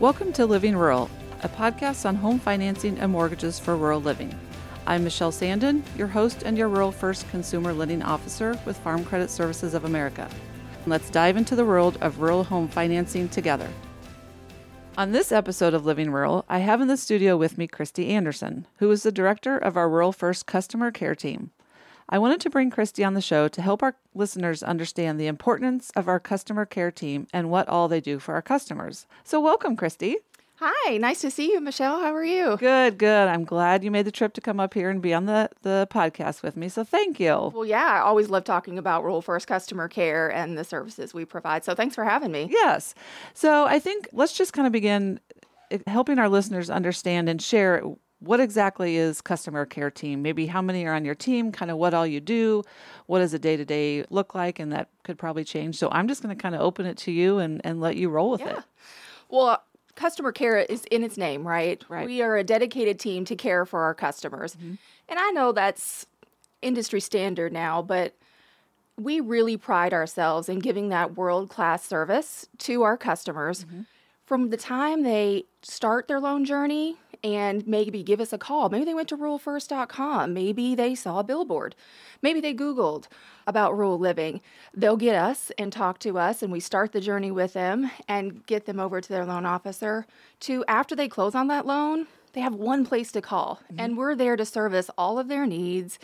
Welcome to Living Rural, a podcast on home financing and mortgages for rural living. I'm Michelle Sandin, your host and your Rural First Consumer Lending Officer with Farm Credit Services of America. Let's dive into the world of rural home financing together. On this episode of Living Rural, I have in the studio with me Kristy Anderson, who is the director of our Rural First customer care team. I wanted to bring Kristy on the show to help our listeners understand the importance of our customer care team and what all they do for our customers. So, welcome, Kristy. Hi, nice to see you, Michelle. How are you? Good, good. I'm glad you made the trip to come up here and be on the, the podcast with me. So thank you. Well, yeah, I always love talking about Rural First customer care and the services we provide. So thanks for having me. Yes. So I think let's just kind of begin eh, helping our listeners understand and share what exactly is customer care team maybe how many are on your team kind of what all you do what does a day-to-day look like and that could probably change so i'm just going to kind of open it to you and, and let you roll with yeah. it well customer care is in its name, right? Right. We are a dedicated team to care for our customers. Mm-hmm. And I know that's industry standard now, but we really pride ourselves in giving that world class service to our customers mm-hmm. from the time they start their loan journey and maybe give us a call. Maybe they went to ruralfirst.com. Maybe they saw a billboard. Maybe they Googled about rural living. They'll get us and talk to us, and we start the journey with them and get them over to their loan officer. To after they close on that loan, they have one place to call, mm-hmm. and we're there to service all of their needs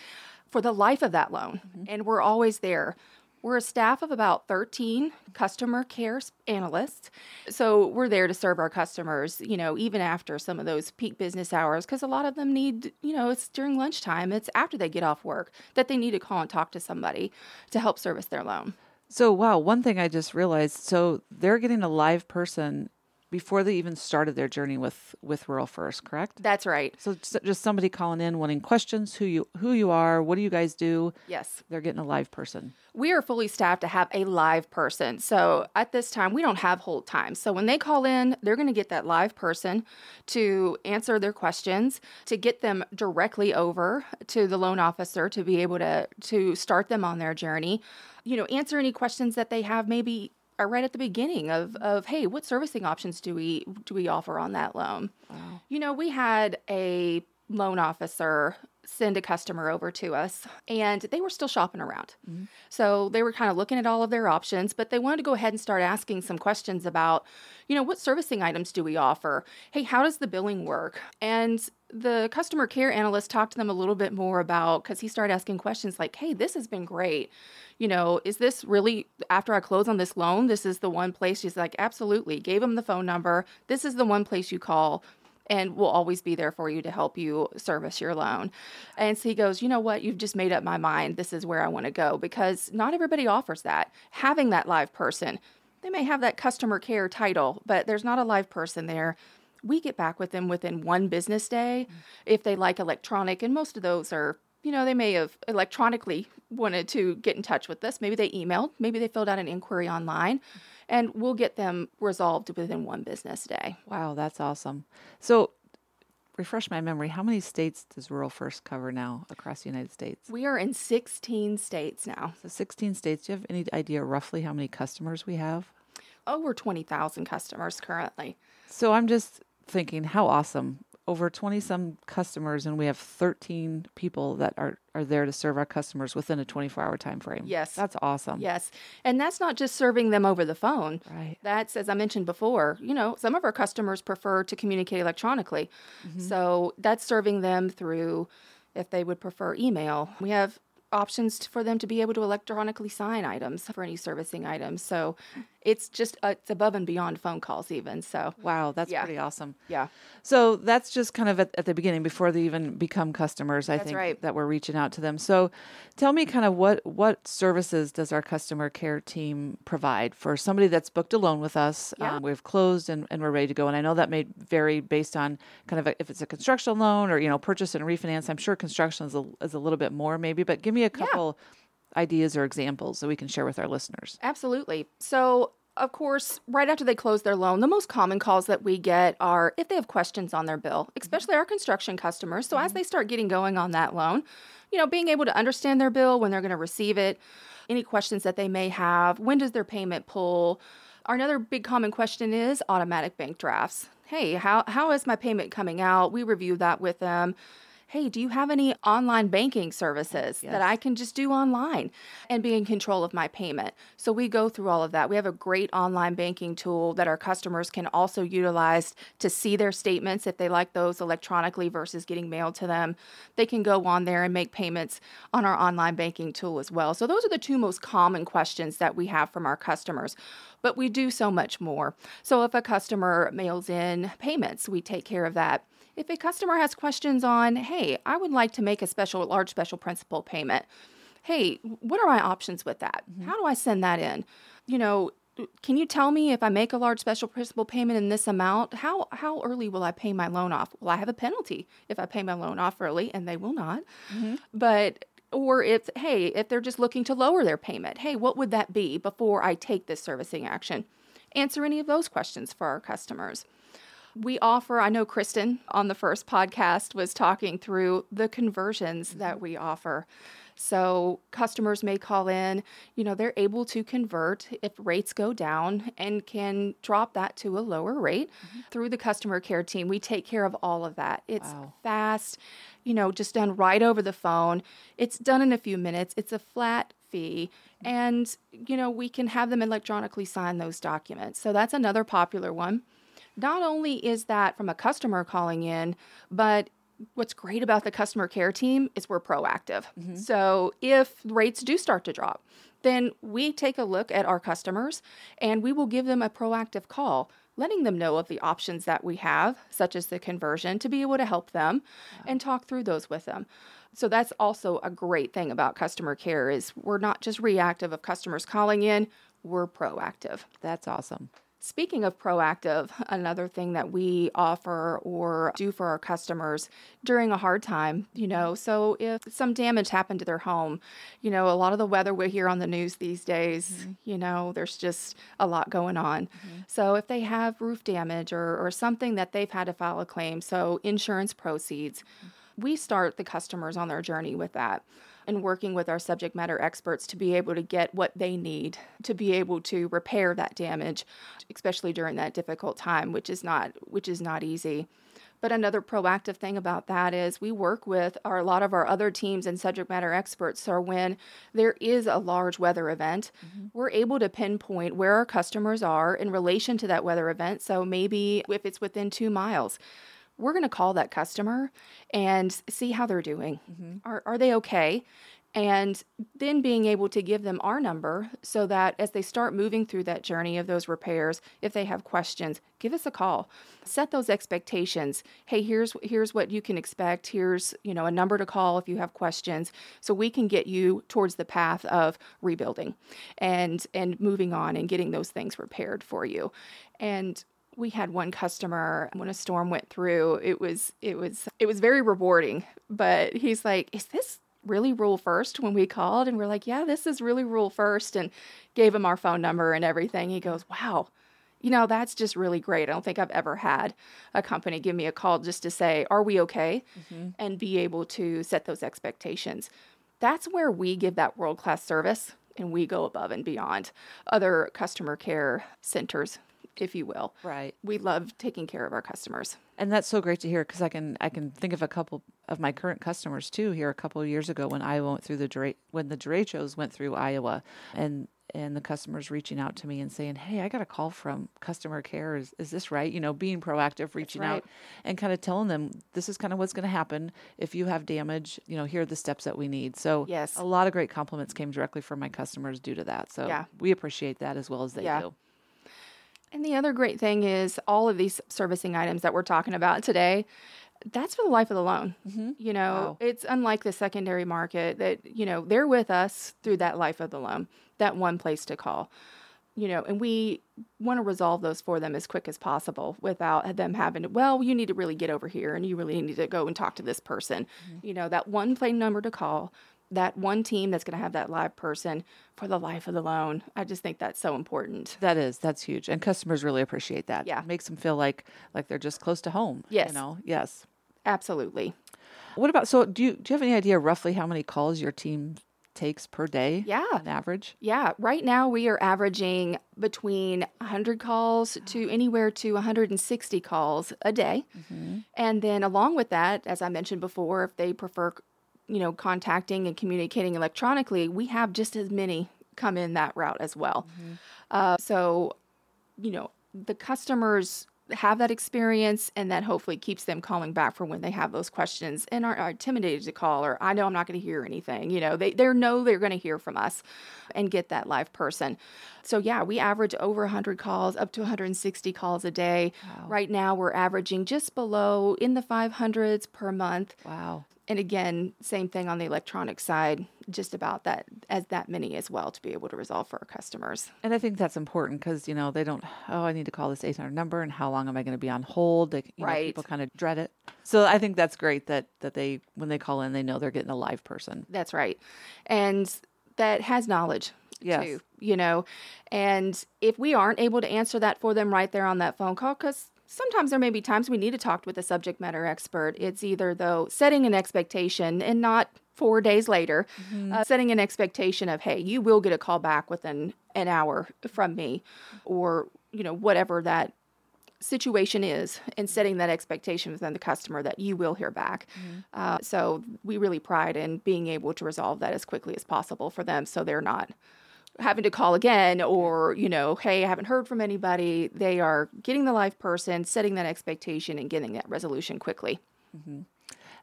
for the life of that loan. Mm-hmm. And we're always there we're a staff of about 13 customer care analysts. So we're there to serve our customers, you know, even after some of those peak business hours, because a lot of them need, you know, it's during lunchtime, it's after they get off work that they need to call and talk to somebody to help service their loan. So, wow, one thing I just realized so they're getting a live person before they even started their journey with with Rural First, correct? That's right. So just somebody calling in wanting questions, who you who you are, what do you guys do? Yes. They're getting a live person. We are fully staffed to have a live person. So at this time we don't have hold time. So when they call in, they're going to get that live person to answer their questions, to get them directly over to the loan officer to be able to to start them on their journey. You know, answer any questions that they have maybe are right at the beginning of of hey, what servicing options do we do we offer on that loan? Wow. You know, we had a loan officer send a customer over to us and they were still shopping around. Mm-hmm. So they were kind of looking at all of their options, but they wanted to go ahead and start asking some questions about, you know, what servicing items do we offer? Hey, how does the billing work? And the customer care analyst talked to them a little bit more about because he started asking questions like, hey, this has been great. You know, is this really after I close on this loan? This is the one place. She's like, absolutely. Gave him the phone number. This is the one place you call and we'll always be there for you to help you service your loan. And so he goes, You know what? You've just made up my mind. This is where I want to go because not everybody offers that. Having that live person, they may have that customer care title, but there's not a live person there. We get back with them within one business day mm-hmm. if they like electronic, and most of those are you know, they may have electronically wanted to get in touch with us. Maybe they emailed, maybe they filled out an inquiry online. Mm-hmm and we'll get them resolved within one business day. Wow, that's awesome. So, refresh my memory. How many states does Rural First cover now across the United States? We are in 16 states now. So, 16 states. Do you have any idea roughly how many customers we have? Over 20,000 customers currently. So, I'm just thinking, how awesome over 20 some customers and we have 13 people that are, are there to serve our customers within a 24 hour time frame. Yes. That's awesome. Yes. And that's not just serving them over the phone. Right. That's, as I mentioned before, you know, some of our customers prefer to communicate electronically. Mm-hmm. So that's serving them through if they would prefer email. We have options for them to be able to electronically sign items for any servicing items. So it's just uh, it's above and beyond phone calls even. So wow, that's yeah. pretty awesome. Yeah. So that's just kind of at, at the beginning before they even become customers. I that's think right. that we're reaching out to them. So tell me kind of what what services does our customer care team provide for somebody that's booked a loan with us? Yeah. Um, we've closed and, and we're ready to go. And I know that may vary based on kind of a, if it's a construction loan or you know purchase and refinance. I'm sure construction is a, is a little bit more maybe, but give me a couple. Yeah ideas or examples that we can share with our listeners? Absolutely. So, of course, right after they close their loan, the most common calls that we get are if they have questions on their bill, especially our construction customers. So, mm-hmm. as they start getting going on that loan, you know, being able to understand their bill, when they're going to receive it, any questions that they may have, when does their payment pull? Another big common question is automatic bank drafts. Hey, how, how is my payment coming out? We review that with them hey, do you have any online banking services yes. that I can just do online and be in control of my payment? So we go through all of that. We have a great online banking tool that our customers can also utilize to see their statements if they like those electronically versus getting mailed to them. They can go on there and make payments on our online banking tool as well. So those are the two most common questions that we have from our customers but we do so much more. So if a customer mails in payments, we take care of that. If a customer has questions on, hey, I would like to make a special, large special principal payment. Hey, what are my options with that? Mm-hmm. How do I send that in? You know, can you tell me if I make a large special principal payment in this amount, how how early will I pay my loan off? Will I have a penalty if I pay my loan off early? And they will not. Mm-hmm. But or if hey, if they're just looking to lower their payment, hey, what would that be before I take this servicing action? Answer any of those questions for our customers we offer, I know Kristen on the first podcast was talking through the conversions that mm-hmm. we offer. So customers may call in, you know, they're able to convert if rates go down and can drop that to a lower rate mm-hmm. through the customer care team. We take care of all of that. It's wow. fast, you know, just done right over the phone. It's done in a few minutes. It's a flat fee and you know, we can have them electronically sign those documents. So that's another popular one not only is that from a customer calling in, but what's great about the customer care team is we're proactive. Mm-hmm. So if rates do start to drop, then we take a look at our customers and we will give them a proactive call letting them know of the options that we have such as the conversion to be able to help them yeah. and talk through those with them so that's also a great thing about customer care is we're not just reactive of customers calling in we're proactive that's awesome Speaking of proactive, another thing that we offer or do for our customers during a hard time, you know, so if some damage happened to their home, you know, a lot of the weather we hear on the news these days, mm-hmm. you know, there's just a lot going on. Mm-hmm. So if they have roof damage or, or something that they've had to file a claim, so insurance proceeds, mm-hmm. we start the customers on their journey with that and working with our subject matter experts to be able to get what they need to be able to repair that damage, especially during that difficult time, which is not which is not easy. But another proactive thing about that is we work with our, a lot of our other teams and subject matter experts. So when there is a large weather event, mm-hmm. we're able to pinpoint where our customers are in relation to that weather event. So maybe if it's within two miles, we're going to call that customer and see how they're doing. Mm-hmm. Are, are they okay? And then being able to give them our number so that as they start moving through that journey of those repairs, if they have questions, give us a call. Set those expectations. Hey, here's here's what you can expect. Here's, you know, a number to call if you have questions so we can get you towards the path of rebuilding and and moving on and getting those things repaired for you. And we had one customer when a storm went through it was it was it was very rewarding. But he's like is this really Rural First when we called? And we're like yeah this is really Rural First and gave him our phone number and everything. He goes wow you know that's just really great. I don't think i've ever had a company give me a call just to say are we okay mm-hmm. and be able to set those expectations. That's where we give that world class service and we go above and beyond other customer care centers if you will. Right. We love taking care of our customers. And that's so great to hear because I can I can think of a couple of my current customers too. Here a couple of years ago when I went through the when the derechos went through Iowa, and and the customers reaching out to me and saying, "Hey, I got a call from customer care. Is is this right?" You know, being proactive, reaching right. out, and kind of telling them this is kind of what's going to happen if you have damage. You know, here are the steps that we need. So, yes, a lot of great compliments came directly from my customers due to that. So, yeah. we appreciate that as well as they yeah. do. And the other great thing is all of these servicing items that we're talking about today, that's for the life of the loan. Mm-hmm. You know, wow. it's unlike the secondary market that, you know, they're with us through that life of the loan, that one place to call. You know, and we want to resolve those for them as quick as possible without them having to, well, you need to really get over here and you really need to go and talk to this person. Mm-hmm. You know, that one plain number to call that one team that's going to have that live person for the life of the loan. I just think that's so important. That is, that's huge, and customers really appreciate that. Yeah, it makes them feel like like they're just close to home. Yes, you know, yes, absolutely. What about so? Do you do you have any idea roughly how many calls your team takes per day? Yeah. On average? Yeah. Right now, we are averaging between 100 calls to anywhere to 160 calls a day. Mm-hmm. And then, along with that, as I mentioned before, if they prefer, you know, contacting and communicating electronically, we have just as many come in that route as well. Uh, so, you know, the customers have that experience and that hopefully keeps them calling back for when they have those questions and are, are intimidated to call or I know I'm not going to hear anything. You know, they, they know they're going to hear from us and get that live person. So yeah, we average over 100 calls, up to 160 calls a day. Right now we're averaging just below in the 500s per month. Wow. And again, same thing on the electronic side, just about that as that many as well to be able to resolve for our customers. And I think that's important because, you know, they don't, oh, I need to call this 800 number and how long am I going to be on hold? They, you know, Right. people kind of dread it. So I think that's great that, that they, when they call in, they know they're getting a live person. That's right. And that has knowledge Yes. too, you know. And if we aren't able to answer that for them right there on that phone call, because sometimes there may be times we need to talk with a subject matter expert. It's either, though, setting an expectation and not four days later, uh, setting an expectation of, hey, you will get a call back within an hour from me, or, you know, whatever that situation is and setting that expectation within the customer that you will hear back. Uh, so we really pride in being able to resolve that as quickly as possible for them so they're not having to call again or, you know, hey, I haven't heard from anybody. They are getting the live person, setting that expectation and getting that resolution quickly. Mm-hmm.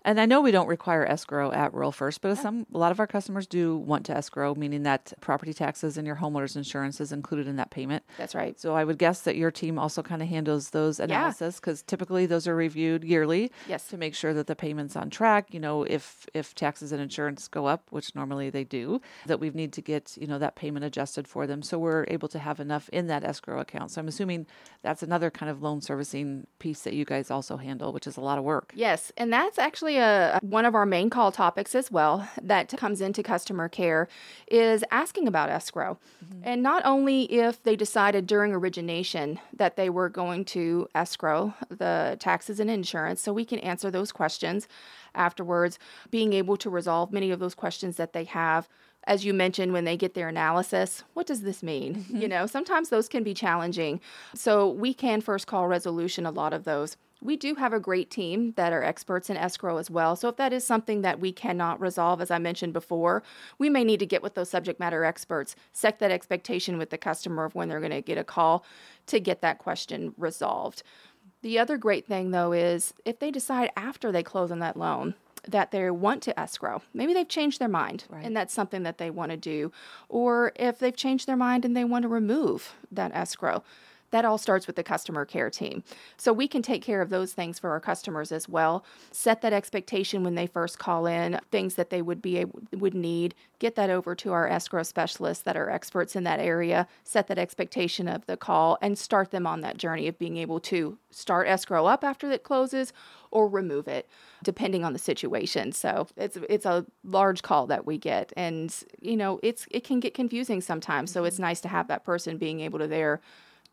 And I know we don't require escrow at Rural First, but some a lot of our customers do want to escrow, meaning that property taxes and your homeowner's insurance is included in that payment. That's right. So I would guess that your team also kind of handles those analysis because typically those are reviewed yearly. Yes. To make sure that the payment's on track. You know, if if taxes and insurance go up, which normally they do, that we need to get you know that payment adjusted for them. So we're able to have enough in that escrow account. So I'm assuming that's another kind of loan servicing piece that you guys also handle, which is a lot of work. Yes, and that's actually a one of our main call topics as well that comes into customer care is asking about escrow. Mm-hmm. And not only if they decided during origination that they were going to escrow the taxes and insurance, so we can answer those questions afterwards, being able to resolve many of those questions that they have. As you mentioned when they get their analysis what does this mean? Mm-hmm. You know sometimes those can be challenging. So we can first call resolution a lot of those we do have a great team that are experts in escrow as well so if that is something that we cannot resolve as i mentioned before we may need to get with those subject matter experts set that expectation with the customer of when they're going to get a call to get that question resolved the other great thing though is if they decide after they close on that loan that they want to escrow. Maybe they've changed their mind and that's something that they want to do. Or if they've changed their mind and they want to remove that escrow. That all starts with the customer care team. So we can take care of those things for our customers as well. Set that expectation when they first call in, things that they would be able, would need. Get that over to our escrow specialists that are experts in that area. Set that expectation of the call and start them on that journey of being able to start escrow up after it closes or remove it depending on the situation. So it's it's a large call that we get and you know, it's it can get confusing sometimes. So it's mm-hmm. nice to have that person being able to there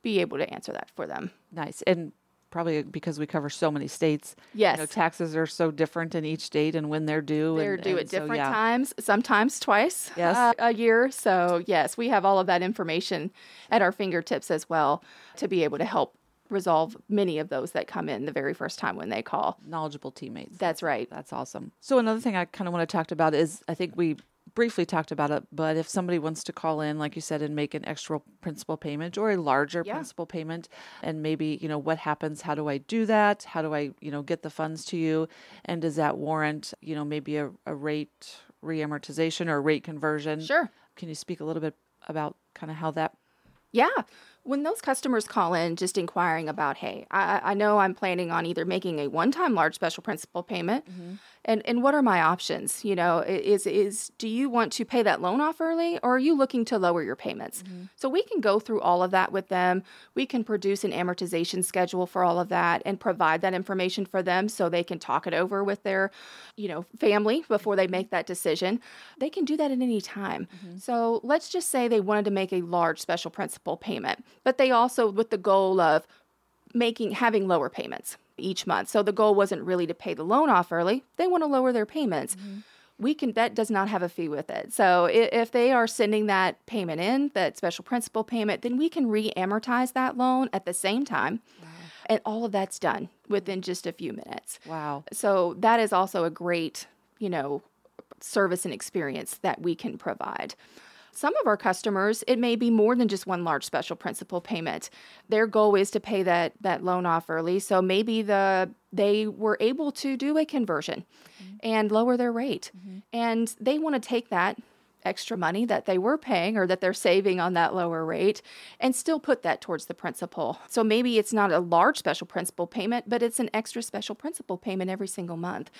be able to answer that for them. Nice. And probably because we cover so many states. Yes. You know, taxes are so different in each state and when they're due. They're and, due and at so, different yeah. times, sometimes twice Yes. uh, a year. So, yes, we have all of that information at our fingertips as well to be able to help resolve many of those that come in the very first time when they call. Knowledgeable teammates. That's right. That's awesome. So another thing I kind of want to talk about is I think we briefly talked about it, but if somebody wants to call in, like you said, and make an extra principal payment or a larger Yeah. principal payment, and maybe, you know, what happens? How do I do that? How do I, you know, get the funds to you? And does that warrant, you know, maybe a, a rate reamortization or rate conversion? Sure. Can you speak a little bit about kind of how that Yeah. When those customers call in just inquiring about, hey, I, I know I'm planning on either making a one time large special principal payment mm-hmm. And, and what are my options? You know, is, is do you want to pay that loan off early or are you looking to lower your payments? Mm-hmm. So we can go through all of that with them. We can produce an amortization schedule for all of that and provide that information for them so they can talk it over with their, you know, family before they mm-hmm. make that decision. They can do that at any time. Mm-hmm. So let's just say they wanted to make a large special principal payment, but they also with the goal of making having lower payments each month. So the goal wasn't really to pay the loan off early. They want to lower their payments. Mm-hmm. we can that does not have a fee with it. So if they are sending that payment in, that special principal payment, then we can re-amortize that loan at the same time. And all of that's done within mm. just a few minutes. Wow. So that is also a great, you know, service and experience that we can provide. Some of our customers, it may be more than just one large special principal payment. Their goal is to pay that that loan off early. So maybe the they were able to do a conversion mm-hmm. and lower their rate. Mm-hmm. And they want to take that extra money that they were paying or that they're saving on that lower rate and still put that towards the principal. So maybe it's not a large special principal payment, but it's an extra special principal payment every single month.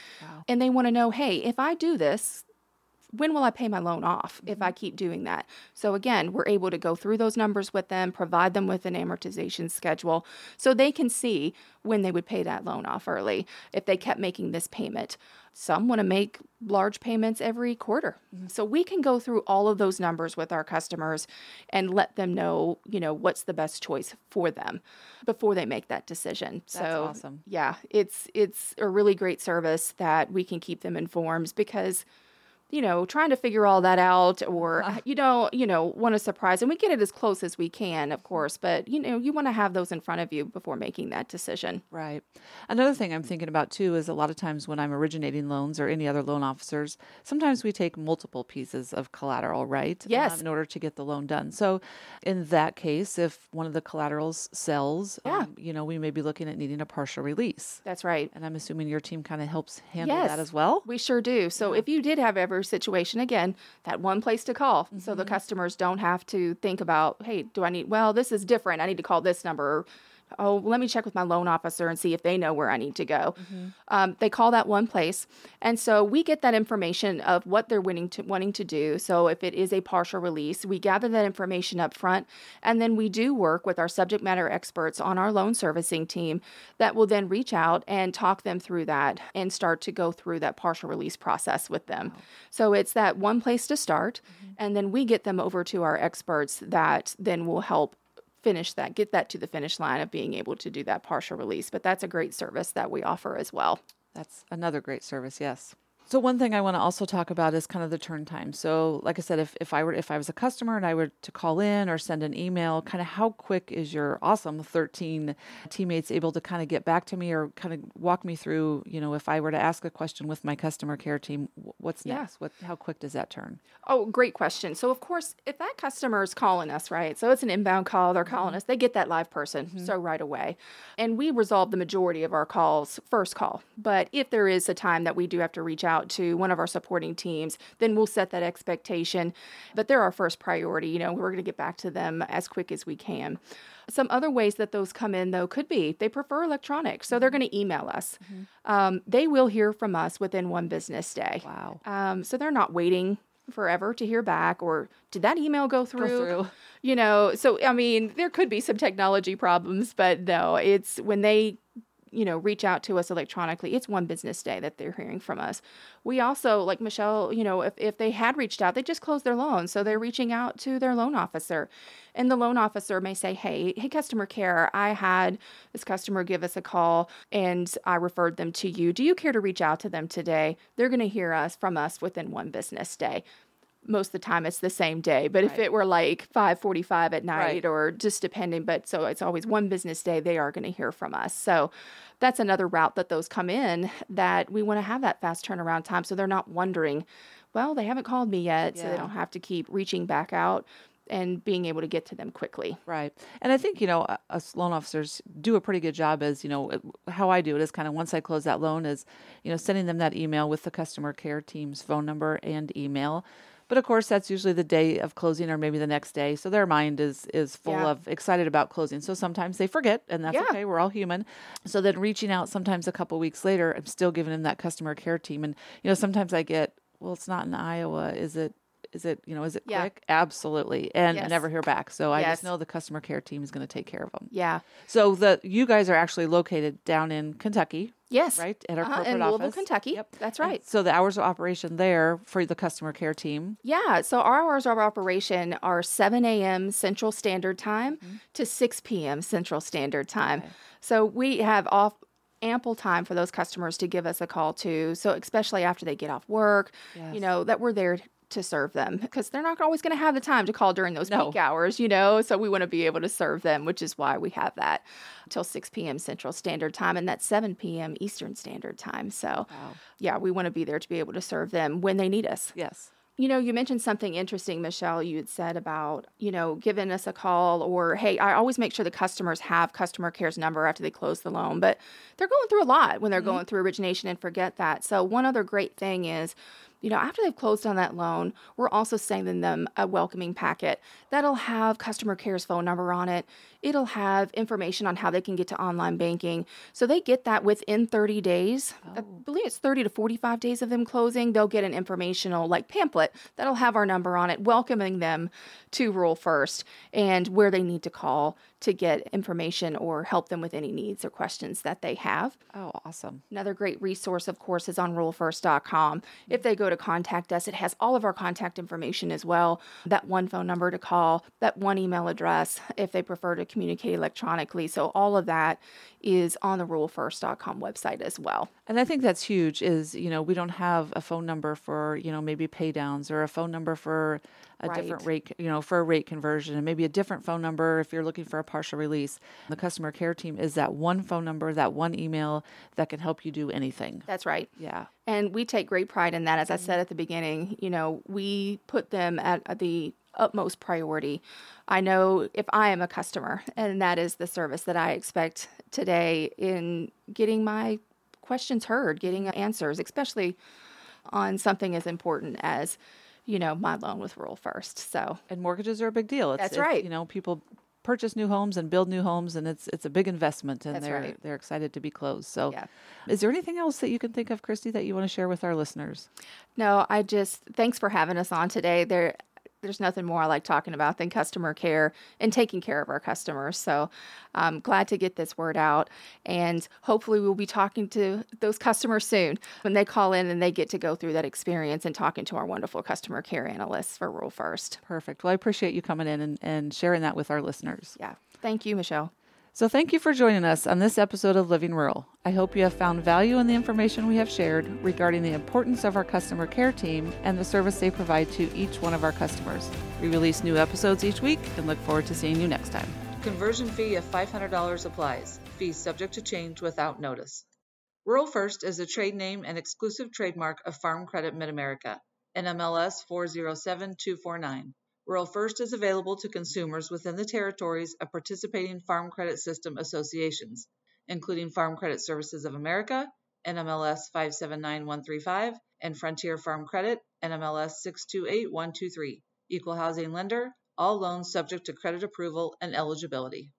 And they want to know, hey, if I do this, when will I pay my loan off if I mm-hmm. keep doing that? So again, we're able to go through those numbers with them, provide them with an amortization schedule so they can see when they would pay that loan off early if they kept making this payment. Some want to make large payments every quarter. Mm-hmm. So we can go through all of those numbers with our customers and let them know, you know, what's the best choice for them before they make that decision. so awesome. yeah, it's it's a really great service that we can keep them informed because you know, trying to figure all that out or you don't, you know, want to surprise and we get it as close as we can, of course, but you know, you want to have those in front of you before making that decision. Right. Another thing I'm thinking about too is a lot of times when I'm originating loans or any other loan officers, sometimes we take multiple pieces of collateral, right? Yes. Um, in order to get the loan done. So in that case, if one of the collaterals sells, Yeah. um, you know, we may be looking at needing a partial release. That's right. And I'm assuming your team kind of helps handle Yes. that as well. We sure do. So if you did have ever situation again, that one place to call so the mm-hmm. customers don't have to think about, hey, do I need well, this is different. I need to call this number. Oh, let me check with my loan officer and see if they know where I need to go. Um, they call that one place, and so we get that information of what they're wanting to wanting to do. So if it is a partial release, we gather that information up front, and then we do work with our subject matter experts on our loan servicing team that will then reach out and talk them through that and start to go through that partial release process with them. So it's that one place to start, and then we get them over to our experts that then will help finish that, get that to the finish line of being able to do that partial release. But that's a great service that we offer as well. That's another great service, yes. So one thing I want to also talk about is kind of the turn time. So like I said, if, if I were if I was a customer and I were to call in or send an email, kind of how quick is your awesome 13 teammates able to kind of get back to me or kind of walk me through, you know, if I were to ask a question with my customer care team, wh- what's Yeah. next? What how quick does that turn? Oh, great question. So, of course, if that customer is calling us, right? So it's an inbound call, they're calling mm-hmm. us, they get that live person mm-hmm. so right away. And we resolve the majority of our calls first call. But if there is a time that we do have to reach out to one of our supporting teams, then we'll set that expectation. But they're our first priority. You know, we're going to get back to them as quick as we can. Some other ways that those come in, though, could be they prefer electronic. So they're going to email us. Um, they will hear from us within one business day. Wow. Um, so they're not waiting forever to hear back or did that email go through? through. You know, so I mean, there could be some technology problems, but no, it's when they you know reach out to us electronically. It's one business day that they're hearing from us. We also like michelle you know if, if they had reached out they just closed their loan so they're reaching out to their loan officer. And the loan officer may say hey hey customer care i had this customer give us a call and i referred them to you. Do you care to reach out to them today? They're going to hear us from us within one business day most of the time it's the same day but if it were like 5.45 at night Right. or just depending but so it's always one business day they are going to hear from us so that's another route that those come in that we want to have that fast turnaround time so they're not wondering well they haven't called me yet so they don't have to keep reaching back out and being able to get to them quickly Right. And I think, you know, us loan officers do a pretty good job as, you know, how I do it is kind of once I close that loan is, you know, sending them that email with the customer care team's phone number and email. But of course, that's usually the day of closing or maybe the next day. So their mind is is full Yeah. of excited about closing. So sometimes they forget and that's Yeah. okay. We're all human. So then reaching out sometimes a couple weeks later, I'm still giving them that customer care team. And, you know, sometimes I get, well, it's not in Iowa. Is it is it, you know, is it Yeah. quick? Absolutely. And Yes. never hear back. So I Yes. just know the customer care team is going to take care of them. yeah So the you guys are actually located down in Kentucky, yes right? At our uh-huh, corporate in louisville office. kentucky Yep. that's And right so the hours of operation there for the customer care team. Yeah, so our hours of operation are 7 a.m. Central Standard Time Mm-hmm. to 6 p.m. Central Standard Time. So we have off ample time for those customers to give us a call too. So especially after they get off work, Yes. you know, that we're there to serve them because they're not always going to have the time to call during those No. peak hours, you know. So we want to be able to serve them, which is why we have that till 6 p.m. Central Standard Time and that's 7 p.m. Eastern Standard Time. So Wow. yeah, we want to be there to be able to serve them when they need us. Yes. You know, you mentioned something interesting, Michelle. You had said about, you know, giving us a call or, hey, I always make sure the customers have customer care's number after they close the loan, but they're going through a lot when they're mm-hmm. going through origination and forget that. So, one other great thing is, you know, after they've closed on that loan, we're also sending them a welcoming packet that'll have customer care's phone number on it. It'll have information on how they can get to online banking. So they get that within 30 days. I oh. believe it's 30 to 45 days of them closing. They'll get an informational like pamphlet that'll have our number on it, welcoming them to Rural First and where they need to call to get information or help them with any needs or questions that they have. Oh, awesome. Another great resource, of course, is on ruralfirst.com. If they go to contact us, it has all of our contact information as well. That one phone number to call, that one email address if they prefer to communicate electronically. So all of that is on the ruralfirst.com website as well. And I think that's huge is, you know, we don't have a phone number for, you know, maybe pay downs or a phone number for a different rate, you know, for a rate conversion and maybe a different phone number if you're looking for a partial release. The customer care team is that one phone number, that one email that can help you do anything. That's right. Yeah. And we take great pride in that. As I mm-hmm. said at the beginning, you know, we put them at the utmost priority. I know if I am a customer, and that is the service that I expect today in getting my questions heard, getting answers, especially on something as important as, you know, my loan with Rural First. So, And mortgages are a big deal. It's, That's right. You know, people purchase new homes and build new homes and it's it's a big investment and That's they're right. they're excited to be closed. So Yeah. is there anything else that you can think of, Kristy, that you want to share with our listeners? No, I just thanks for having us on today. There there's nothing more I like talking about than customer care and taking care of our customers. So I'm glad to get this word out and hopefully we'll be talking to those customers soon when they call in and they get to go through that experience and talking to our wonderful customer care analysts for Rural First. Perfect. Well, I appreciate you coming in and, and sharing that with our listeners. Yeah. Thank you, Michelle. So, thank you for joining us on this episode of Living Rural. I hope you have found value in the information we have shared regarding the importance of our customer care team and the service they provide to each one of our customers. We release new episodes each week and look forward to seeing you next time. Conversion fee of $500 applies. Fees subject to change without notice. Rural First is a trade name and exclusive trademark of Farm Credit Mid America, NMLS 407249. Rural First is available to consumers within the territories of participating Farm Credit System associations, including Farm Credit Services of America, NMLS 579135, and Frontier Farm Credit, NMLS 628123. Equal housing lender, all loans subject to credit approval and eligibility.